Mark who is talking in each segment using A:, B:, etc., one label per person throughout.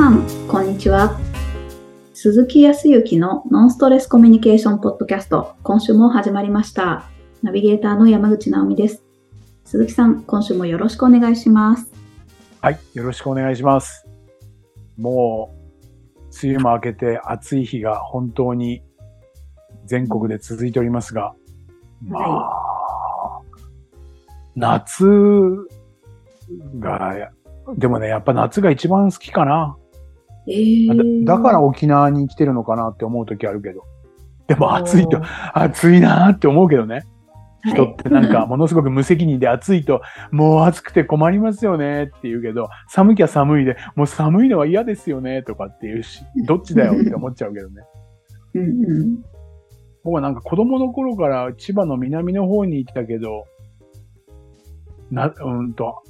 A: さん、こんにちは。鈴木康之のノンストレスコミュニケーションポッドキャスト、今週も始まりました。ナビゲーターの山口直美です。鈴木さん、今週もよろしくお願いします。
B: はい、よろしくお願いします。もう、梅雨も明けて暑い日が本当に全国で続いておりますが、まあ、夏が、でもね、やっぱ夏が一番好きかな。
A: えー、
B: だだから沖縄に来てるのかなって思う時あるけど。でも暑いと
A: お、
B: 暑いなーって思うけどね。
A: はい
B: 人ってなんか ものすごく無責任で暑いと、もう暑くて困りますよねって言うけど、寒きゃ寒いで、もう寒いのは嫌ですよねとかっていうし、どっちだよって思っちゃうけどね。
A: うんうん。
B: 僕はなんか子供の頃から千葉の南の方に行ったけど、な、うんと、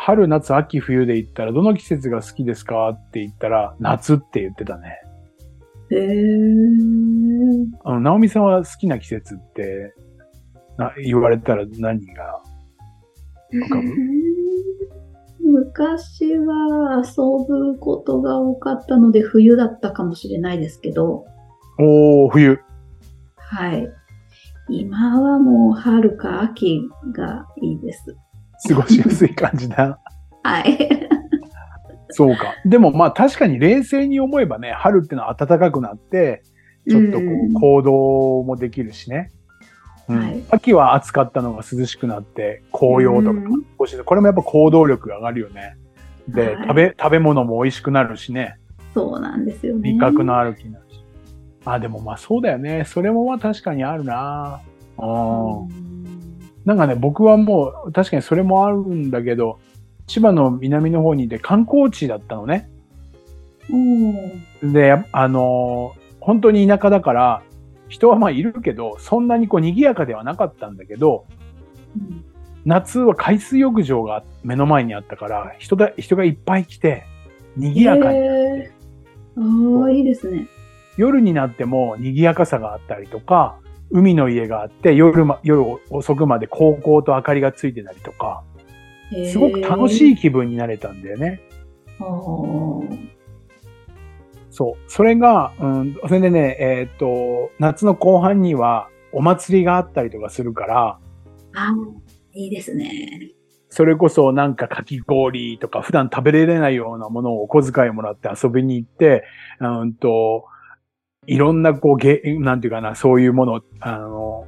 B: 春、夏、秋、冬で言ったらどの季節が好きですかって言ったら夏って言ってたね。
A: えー、
B: あの、直美さんは好きな季節って、な言われたら何が？浮かぶ
A: 昔は遊ぶことが多かったので冬だったかもしれないですけど、
B: おー、冬。
A: はい。今はもう春か秋がいいです。
B: 過ごしやすい感じだ。
A: はい。
B: そうか。でもまあ確かに冷静に思えばね、春ってのは暖かくなって、ちょっとこ
A: う
B: 行動もできるしね。うん
A: はい
B: 秋は暑かったのが涼しくなって、紅葉とか
A: うん
B: これもやっぱ行動力が上がるよね。で、
A: はい
B: 食べ、食べ物も美味しくなるしね。
A: そうなんですよね。
B: 味覚の歩きになるし。あ、でもまあそうだよね。それもまあ確かにあるなうん
A: うん
B: なんかね、僕はもう確かにそれもあるんだけど、千葉の南の方にいて観光地だったのね。
A: うん
B: で、やあのー本当に田舎だから、人はまあいるけど、そんなにこう賑やかではなかったんだけど、
A: うん
B: 夏は海水浴場が目の前にあったから、人だ、人がいっぱい来て、賑やかに。
A: ああ、いいですね。
B: 夜になっても賑やかさがあったりとか、海の家があって、夜ま、夜遅くまで高校と明かりがついてたりとか、すごく楽し
A: い。
B: い気分になれたんだよね。そう。それが、うん、それでね、えーっと、夏の後半にはお祭りがあったりとかするから、
A: あー、いいですね。
B: それこそなんかかき氷とか普段食べれないようなものをお小遣いもらって遊びに行って、うんと、いろんなこうゲ、なんていうかな、そういうもの、あの、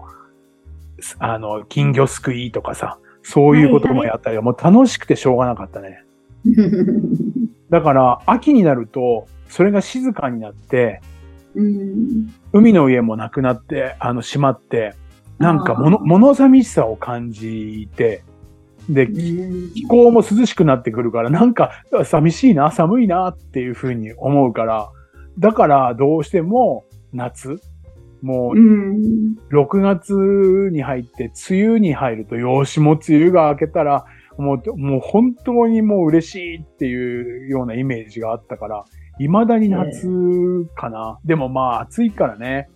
B: すあの、金魚すくいとかさ、そういうこともやったり、もう楽しくてしょうがなかったね。だから、秋になると、それが静かになって、
A: うん。
B: 海の家もなくなって、あの、閉まって、なんかもの、
A: あー。
B: 物寂しさを感じて、で、
A: うん。
B: 気候も涼しくなってくるから、なんか寂しいな、寒いなっていうふうに思うから、だからどうしても夏、も
A: う
B: うん6月に入って梅雨に入ると、よし、もう梅雨が明けたら、もう、もう本当にもう嬉しいっていうようなイメージがあったから、未だに夏かな。でもまあ暑いからね、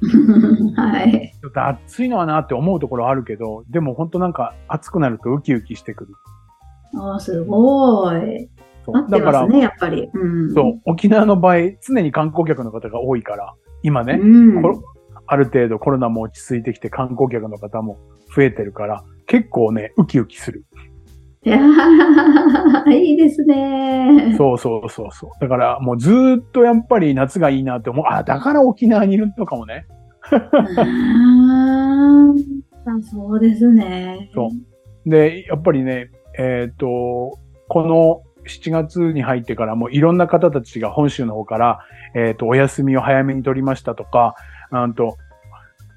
A: はい。
B: ちょっと暑いのはなって思うところあるけど、でも本当なんか暑くなるとウキウキしてくる。
A: ああ、すごい。
B: そうだから
A: ね、やっぱり。うん。
B: そう、沖縄の場合、常に観光客の方が多いから、今ね、
A: うん。
B: こある程度コロナも落ち着いてきて観光客の方も増えてるから、結構ね、ウキウキする。
A: いやー いいですね。
B: そうそうそうそう。だからもうずーっとやっぱり夏がいいなって思う。あ、だから沖縄にいるのかもね。
A: あーそうですね。
B: そうで、やっぱりね、えっ、と、この7月に入ってからもういろんな方たちが本州の方から、えっ、と、お休みを早めに取りましたとか、うんと、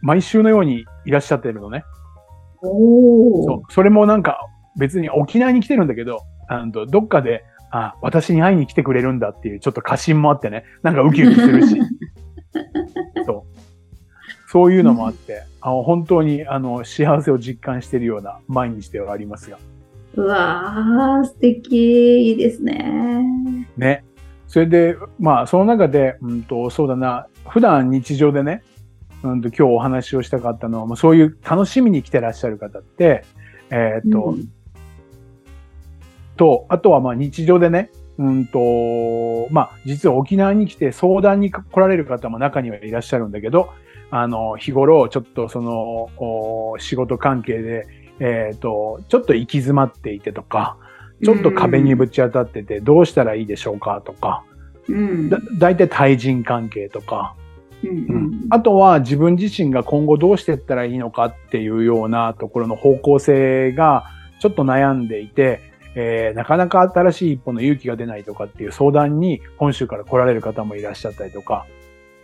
B: 毎週のようにいらっしゃってるのね。
A: おー
B: そう。それもなんか別に沖縄に来てるんだけど、あのどっかで、あ、私に会いに来てくれるんだっていうちょっと過信もあってね、なんかウキウキするし。そう。そういうのもあって、あの本当にあの幸せを実感しているような毎日ではありますが。
A: うわー、素敵。いいですね。
B: ね。それで、まあ、その中で、うんと、そうだな、普段日常でね、うんと、今日お話をしたかったのは、まあ、そういう楽しみに来てらっしゃる方って、えーっと、
A: うん
B: と、あとはまあ日常でね、うんと、まあ、実は沖縄に来て相談に来られる方も中にはいらっしゃるんだけど、あの、日頃、ちょっとその、仕事関係で、えっ、ー、と、ちょっと行き詰まっていてとか、ちょっと壁にぶち当たってて、どうしたらいいでしょうかとか、うん、だ大体対人関係とか、うんうん、あとは自分自身が今後どうしていったらいいのかっていうようなところの方向性がちょっと悩んでいて、えー、なかなか新しい一歩の勇気が出ないとかっていう相談に本州から来られる方もいらっしゃったりとか、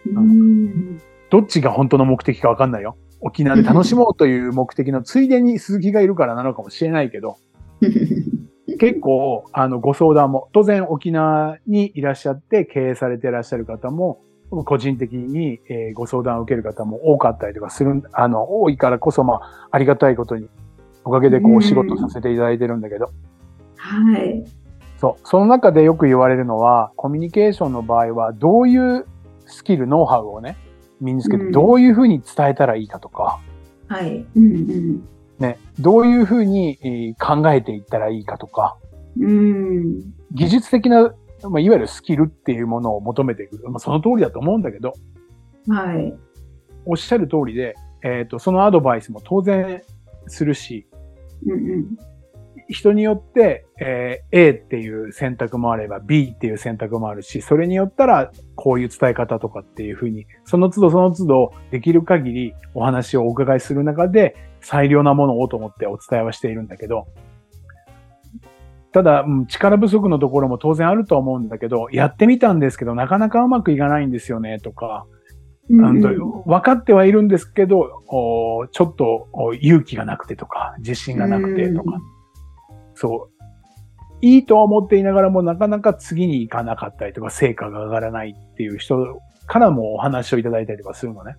B: うん、どっちが本当の目的かわかんないよ。沖縄で楽しもうという目的のついでに鈴木がいるからなのかもしれないけど、結構、あの、ご相談も、当然沖縄にいらっしゃって経営されていらっしゃる方も、個人的に、えー、ご相談を受ける方も多かったりとかする、あの、多いからこそ、まあ、ありがたいことに、おかげでこう、お仕事させていただいてるんだけど。
A: はい。
B: そう。その中でよく言われるのは、コミュニケーションの場合は、どういうスキル、ノウハウをね、身につけて、どういうふうに伝えたらいいかとか、
A: はい。うんうん。
B: ね、どういうふうに考えていったらいいかとか、
A: うん、
B: 技術的な、まあ、いわゆるスキルっていうものを求めていく。まあ、その通りだと思うんだけど、
A: はい。
B: おっしゃる通りで、えっ、ー、と、そのアドバイスも当然するし、
A: うんうん、
B: 人によって、えー、A っていう選択もあれば B っていう選択もあるし、それによったらこういう伝え方とかっていうふうに、その都度その都度できる限りお話をお伺いする中で最良なものをと思ってお伝えはしているんだけど、ただ、力不足のところも当然あると思うんだけど、やってみたんですけど、なかなかうまくいかないんですよね、とか、うん、分かってはいるんですけど、ちょっと勇気がなくてとか、自信がなくてとか、そう。いいとは思っていながらもなかなか次に行かなかったりとか、成果が上がらないっていう人からもお話をいただいたりとかするのね。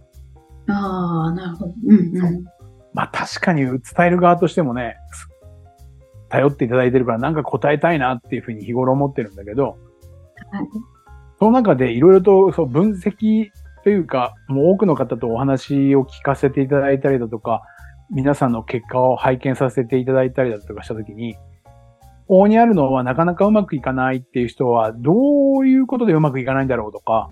A: ああ、なるほど。うん、うん、
B: まあ確かに伝える側としてもね、頼っていただいてるからなんか答えたいなっていうふうに日頃思ってるんだけど、
A: はい、
B: その中でいろいろとそう分析というか、もう多くの方とお話を聞かせていただいたりだとか、皆さんの結果を拝見させていただいたりだとかしたときに、往々にあるのはなかなかうまくいかないっていう人は、どういうことでうまくいかないんだろうとか、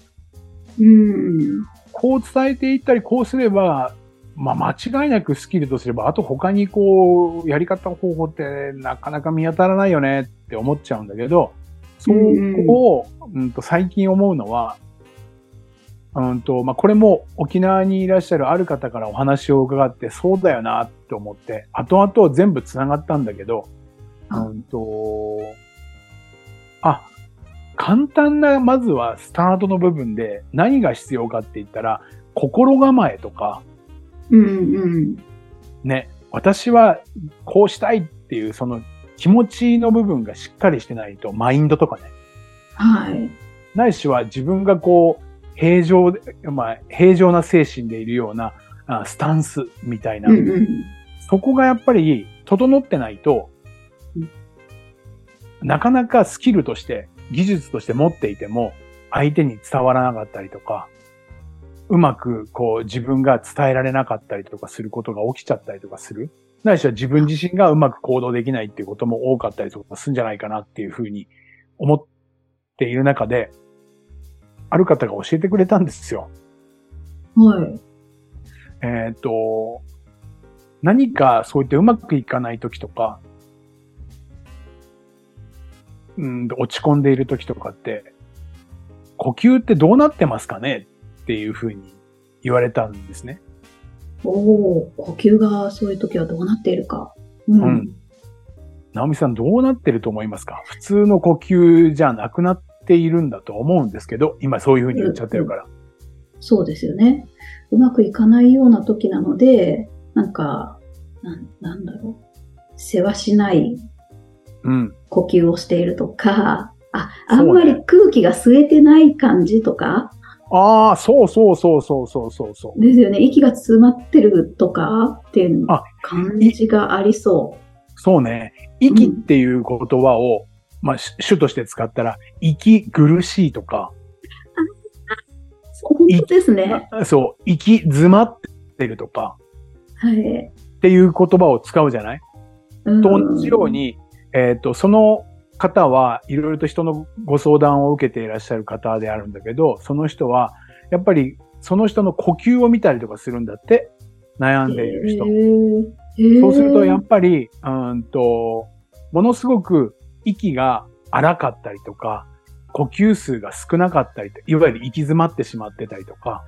A: うん、
B: こう伝えていったり、こうすれば、まあ間違いなくスキルとすれば、あと他にこう、やり方方法ってなかなか見当たらないよねって思っちゃうんだけど、そこを、うん、と最近思うのは、うんと、まあ、これも沖縄にいらっしゃるある方からお話を伺って、そうだよなって思って、後々全部繋がったんだけど、うんと、あ、簡単な、まずはスタートの部分で何が必要かって言ったら、心構えとか、
A: うんうん、
B: ね、私はこうしたいっていうその気持ちの部分がしっかりしてないと、マインドとかね。
A: はい。
B: ないしは自分がこう、平常で、まあ、平常な精神でいるようなあスタンスみたいな、
A: うんうん、
B: そこがやっぱり整ってないと、なかなかスキルとして、技術として持っていても、相手に伝わらなかったりとか、うまくこう自分が伝えられなかったりとかすることが起きちゃったりとかする。ないしは自分自身がうまく行動できないっていうことも多かったりとかするんじゃないかなっていうふうに思っている中で、ある方が教えてくれたんですよ。
A: はい。
B: えっ、と、何かそういってうまくいかない時とか、うん、落ち込んでいる時とかって、呼吸ってどうなってますかねっていうふうに言われたんですね。
A: おお、呼吸がそういう時はどうなっているか。
B: うん。うん。直美さんどうなってると思いますか？普通の呼吸じゃなくなっているんだと思うんですけど、今そういうふうに言っちゃってるから。
A: そうですよね。うまくいかないような時なので、なんか、なん、なんだろう。世話しない呼吸をしているとか、うん、あ、あんまり空気が吸えてない感じとか。
B: ああ、そうそうそうそうそうそうそう。
A: ですよね。息が詰まってるとかっていう感じがありそう。
B: そうね。息っていう言葉を、まあ、主として使ったら、息苦しいとか。
A: 本当ですね。
B: そう、息詰まってるとか。
A: はい。
B: っていう言葉を使うじゃない、と同じように、えっ、ー、と、その方はいろいろと人のご相談を受けていらっしゃる方であるんだけど、その人は、やっぱりその人の呼吸を見たりとかするんだって、悩んでいる人。そうすると、やっぱり、うんと、ものすごく息が荒かったりとか、呼吸数が少なかったりと、いわゆる行き詰まってしまってたりとか、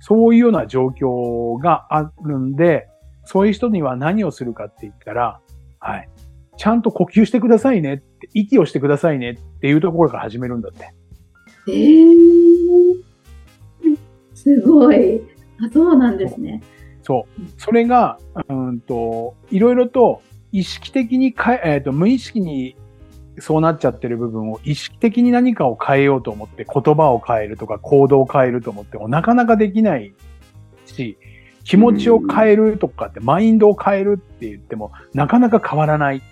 B: そういうような状況があるんで、そういう人には何をするかって言ったら、はい。ちゃんと呼吸してくださいねって、息をしてくださいねっていうところから始めるんだって。
A: えー、すごい。あ、そうなんですね。
B: そう。それが、うんと、いろいろと意識的にかえ、えっ、と、無意識にそうなっちゃってる部分を意識的に何かを変えようと思って言葉を変えるとか行動を変えると思ってもなかなかできないし、気持ちを変えるとかって、マインドを変えるって言ってもなかなか変わらない。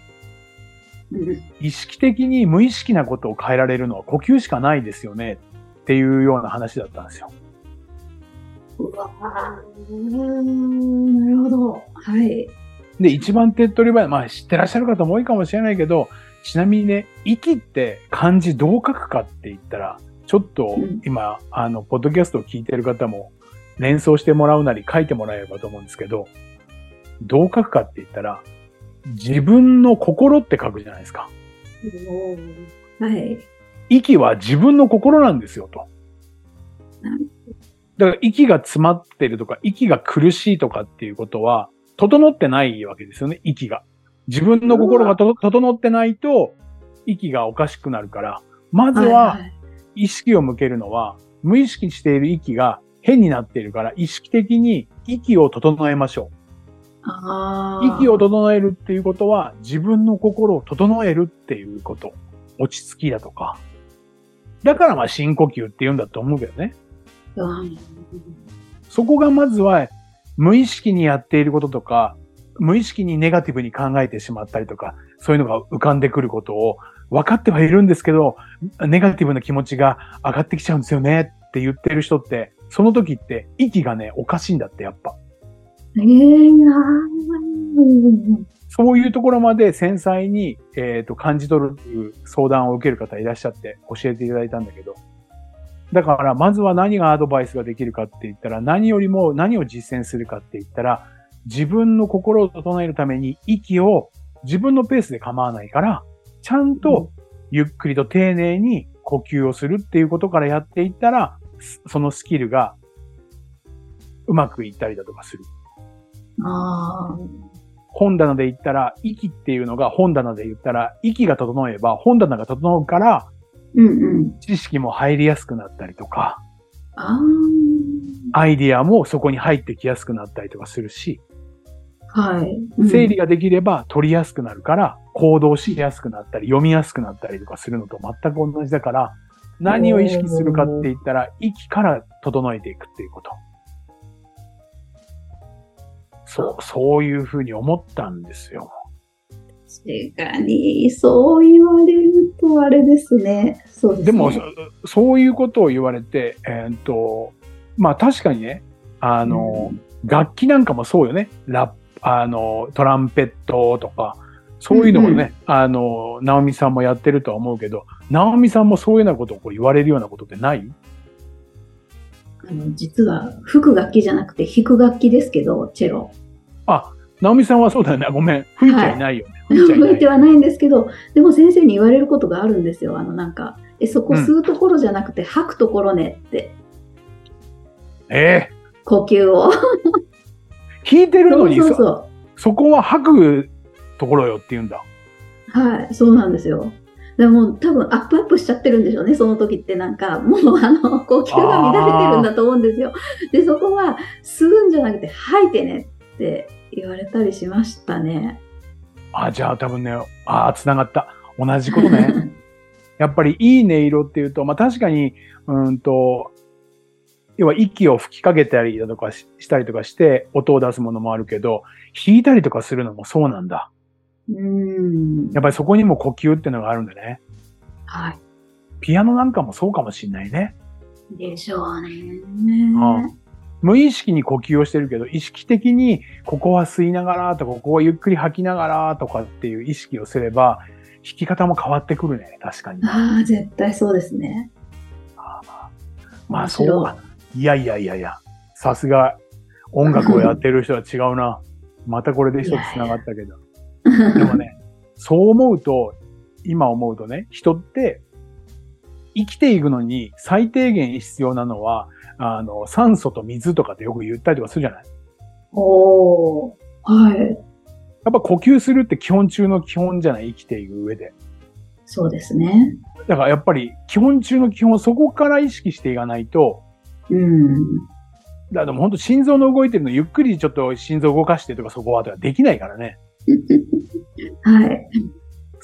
B: 意識的に無意識なことを変えられるのは呼吸しかないですよねっていうような話だったんですよ。
A: うわなるほど。はい。
B: で、一番手っ取り早い、まあ知ってらっしゃる方も多いかもしれないけど、ちなみにね、息って漢字どう書くかって言ったら、ちょっと今、うん、あの、ポッドキャストを聞いてる方も連想してもらうなり書いてもらえればと思うんですけど、どう書くかって言ったら、自分の心って書くじゃないですか。
A: はい。
B: 息は自分の心なんですよと。だから息が詰まってるとか、息が苦しいとかっていうことは、整ってないわけですよね、息が。自分の心がと整ってないと、息がおかしくなるから、まずは意識を向けるのは、無意識にしている息が変になっているから、意識的に息を整えましょう。息を整えるっていうことは、自分の心を整えるっていうこと。落ち着きだとか。だからまあ深呼吸って言うんだと思うけどね。そこがまずは、無意識にやっていることとか、無意識にネガティブに考えてしまったりとか、そういうのが浮かんでくることを分かってはいるんですけど、ネガティブな気持ちが上がってきちゃうんですよねって言ってる人って、その時って息がね、おかしいんだって、やっぱ。
A: えー、
B: そういうところまで繊細に、えー、と感じ取る相談を受ける方いらっしゃって教えていただいたんだけど、だからまずは何がアドバイスができるかって言ったら、何よりも何を実践するかって言ったら、自分の心を整えるために息を自分のペースで構わないから、ちゃんとゆっくりと丁寧に呼吸をするっていうことからやっていったら、そのスキルがうまくいったりだとかする。
A: あ
B: 本棚で言ったら、息っていうのが本棚で言ったら、息が整えば本棚が整うから、
A: うんうん。
B: 知識も入りやすくなったりとか、
A: あ
B: アイディアもそこに入ってきやすくなったりとかするし、
A: あ。はい。うん
B: 整理ができれば取りやすくなるから、行動しやすくなったり、読みやすくなったりとかするのと全く同じだから、何を意識するかって言ったら、息から整えていくっていうこと。そう、そういうふうに思ったんですよ。
A: 確かに、そう言われるとあれですね。そうですね。
B: でも、そういうことを言われて、えーっと、まあ確かに。ね、あの、楽器なんかもそうよね。ラ、あの、トランペットとか、そういうのもね、あの、ナオミさんもやってるとは思うけど、ナオミさんもそういうようなことをこう言われるようなことってない
A: あの実は吹く楽器じゃなくて弾く楽器ですけど、チェロ。
B: あ、ナオミさんはそうだよね。ごめん。吹いちゃいないよね。吹いちゃいない
A: 吹いて。はないんですけど、でも先生に言われることがあるんですよ。あのなんか、え、そこ吸うところじゃなくて吐くところねって、
B: ええ
A: 呼吸を。
B: 弾いてるのにそ
A: そうそう
B: そこは吐くところよって言うんだ。
A: はい、そうなんですよ。でも多分アップアップしちゃってるんでしょうね、その時ってなんか、もうあの、呼吸が乱れてるんだと思うんですよ。で、そこは吸うんじゃなくて吐いてねって言われたりしましたね。
B: あ、じゃあ多分ね、ああ、繋がった。同じことね。やっぱりいい音色っていうと、まあ確かに、うんと、要は息を吹きかけたりだとかししたりとかして音を出すものもあるけど、弾いたりとかするのもそうなんだ。
A: うん。
B: やっぱりそこにも呼吸っていうのがあるんだね。
A: は
B: ピアノなんかもそうかもしんないね。
A: い。でしょうね。
B: あ無意識に呼吸をしてるけど、意識的にここは吸いながらとか、ここはゆっくり吐きながらとかっていう意識をすれば、き方も変わってくるね、確かに。
A: ああ、絶対そうですね。
B: まあそうか。いやいやいやいや、さすが音楽をやってる人は違うな。またこれで一つ繋がったけど。でもね、そう思うと、今思うとね、人って生きていくのに最低限必要なのは、あの、酸素と水とかってよく言ったりとかするじゃない？
A: おー。はい。
B: やっぱ呼吸するって基本中の基本じゃない生きていく上で。
A: そうですね。
B: だからやっぱり基本中の基本、そこから意識していかないと、
A: うん。
B: だからもう本当心臓の動いてるのゆっくりちょっと心臓動かしてとかそこはとかできないからね。
A: はい。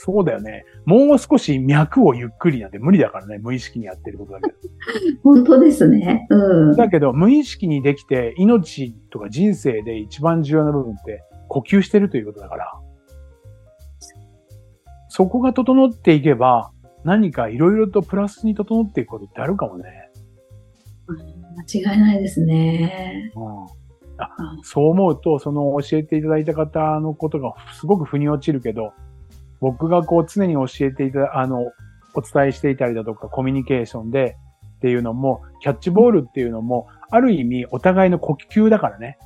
B: そうだよね。もう少し脈をゆっくりなんて無理だからね。無意識にやってることだけど。
A: 本当ですね。うん。
B: だけど無意識にできて命とか人生で一番重要な部分って呼吸してるということだから。そこが整っていけば何かいろいろとプラスに整っていくことってあるかもね。
A: 間違いないですね。
B: うんあそう思うと、その教えていただいた方のことがすごく腑に落ちるけど、僕がこう常に教えていた、あの、お伝えしていたりだとか、コミュニケーションでっていうのも、キャッチボールっていうのも、ある意味お互いの呼吸だからね。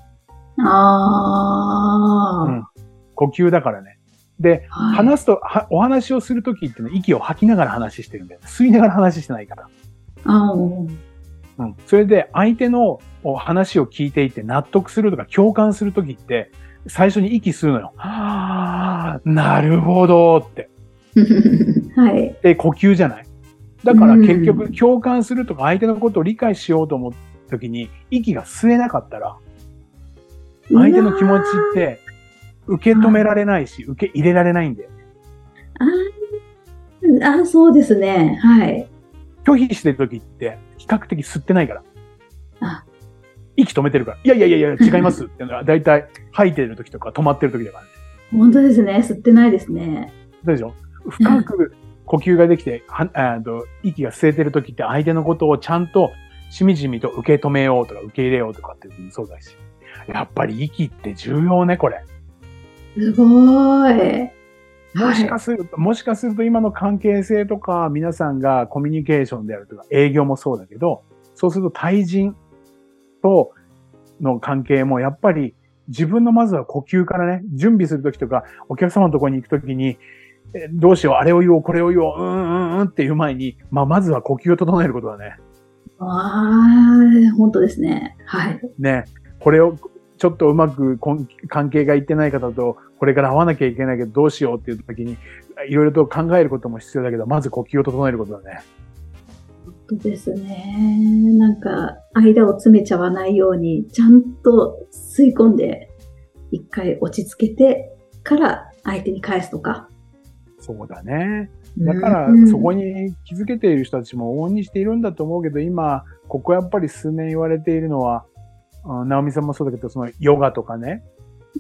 A: ああ、
B: うん呼吸だからね。で、
A: はい
B: 話すと、はお話をするときっていうのは息を吐きながら話してるんだよ。吸いながら話してないから。
A: あー
B: うん。それで相手のお話を聞いていて納得するとか共感するときって、最初に息吸うのよ。はぁ、なるほどって。
A: はい。
B: で、呼吸じゃない？だから
A: うん
B: 結局共感するとか相手のことを理解しようと思ったときに息が吸えなかったら、相手の気持ちって受け止められないし、受け入れられないんで。
A: うわーあー、あそうですね。はい。
B: 拒否してるときって比較的吸ってないから。
A: あ
B: 息止めてるから。いやいやいやいや、違いますっていうのは、だいたい吐いてるときとか止まってるときだからね。
A: 本当ですね。吸ってないですね。
B: そうでしょ深く呼吸ができて、はあと息が吸えてるときって相手のことをちゃんとしみじみと受け止めようとか受け入れようとかっていうのもそうだし。やっぱり息って重要ね、これ。
A: すごーい。
B: もしかすると、もしかすると今の関係性とか、皆さんがコミュニケーションであるとか、営業もそうだけど、そうすると対人との関係もやっぱり自分のまずは呼吸からね、準備するときとか、お客様のところに行くときに、えどうしよう、あれを言おう、これを言おう、うんうんうんっていう前に、まあ、まずは呼吸を整えることだね。
A: ああ、本当ですね。はい。
B: ね。これを、ちょっとうまく関係がいってない方と、これから会わなきゃいけないけどどうしようっていう時に、いろいろと考えることも必要だけど、まず呼吸を整えることだね。
A: 本当ですね。なんか、間を詰めちゃわないように、ちゃんと吸い込んで、一回落ち着けてから相手に返すとか。
B: そうだね。だから
A: うん、
B: そこに気づけている人たちも往々にしているんだと思うけど、今、ここやっぱり数年言われているのは、うん直美さんもそうだけど、そのヨガとかね、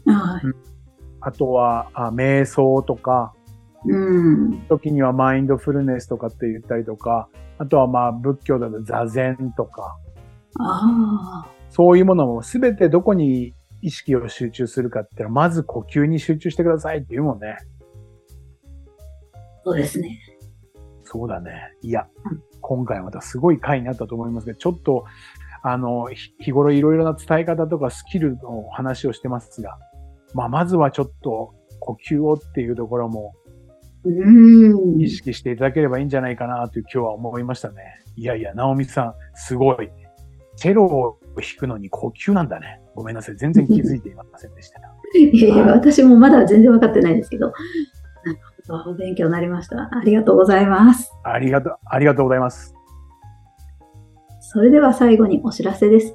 A: はい。
B: あとはあ瞑想とか、
A: うん。
B: 時にはマインドフルネスとかって言ったりとか、あとはまあ仏教だと座禅とか、
A: ああ。
B: そういうものもすべてどこに意識を集中するかっていうのは、まず呼吸に集中してくださいって言うもんね。
A: そうですね。
B: そうだね。いや
A: うん、
B: 今回またすごい回になったと思いますけど、ちょっと、あの、ひ日頃いろいろな伝え方とかスキルの話をしてますが、まあ、まずはちょっと呼吸をっていうところも
A: うん。
B: 意識していただければいいんじゃないかなという今日は思いましたね。いやいや、直美さん、すごい。チェロを弾くのに呼吸なんだね。ごめんなさい。全然気づいていませんでした。
A: いやいや、私もまだ全然分かってないですけど、なんかお勉強になりました。ありがとうございます。
B: ありがとう、ありがとうございます。
A: それでは最後にお知らせです。